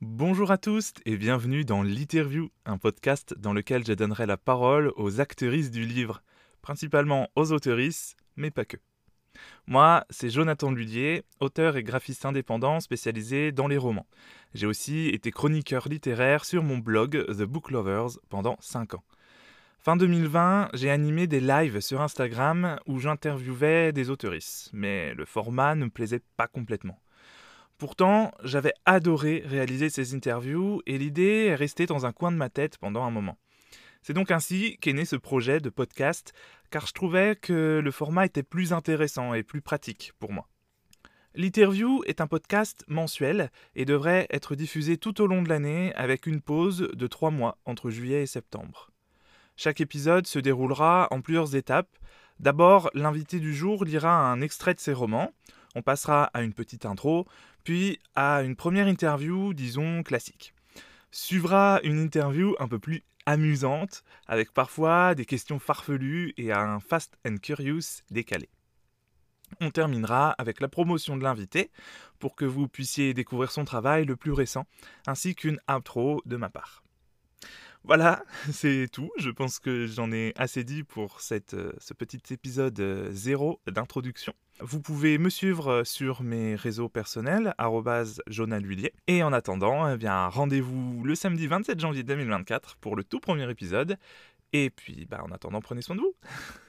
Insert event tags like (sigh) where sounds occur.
Bonjour à tous et bienvenue dans l'Interview, un podcast dans lequel je donnerai la parole aux actrices du livre, principalement aux auteurices, mais pas que. Moi, c'est Jonathan Lullier, auteur et graphiste indépendant spécialisé dans les romans. J'ai aussi été chroniqueur littéraire sur mon blog The Book Lovers pendant 5 ans. Fin 2020, j'ai animé des lives sur Instagram où j'interviewais des auteurices, mais le format ne me plaisait pas complètement. Pourtant, j'avais adoré réaliser ces interviews et l'idée est restée dans un coin de ma tête pendant un moment. C'est donc ainsi qu'est né ce projet de podcast, car je trouvais que le format était plus intéressant et plus pratique pour moi. L'interview est un podcast mensuel et devrait être diffusé tout au long de l'année avec une pause de trois mois entre juillet et septembre. Chaque épisode se déroulera en plusieurs étapes. D'abord, l'invité du jour lira un extrait de ses romans, on passera à une petite intro, puis à une première interview, disons, classique. Suivra une interview un peu plus amusante, avec parfois des questions farfelues et un fast and curious décalé. On terminera avec la promotion de l'invité pour que vous puissiez découvrir son travail le plus récent, ainsi qu'une outro de ma part. Voilà, (laughs) c'est tout. Je pense que j'en ai assez dit pour cette, euh, ce petit épisode euh, zéro d'introduction. Vous pouvez me suivre euh, sur mes réseaux personnels, journalhuillier. Et en attendant, eh bien, rendez-vous le samedi 27 janvier 2024 pour le tout premier épisode. Et puis, bah, en attendant, prenez soin de vous. (laughs)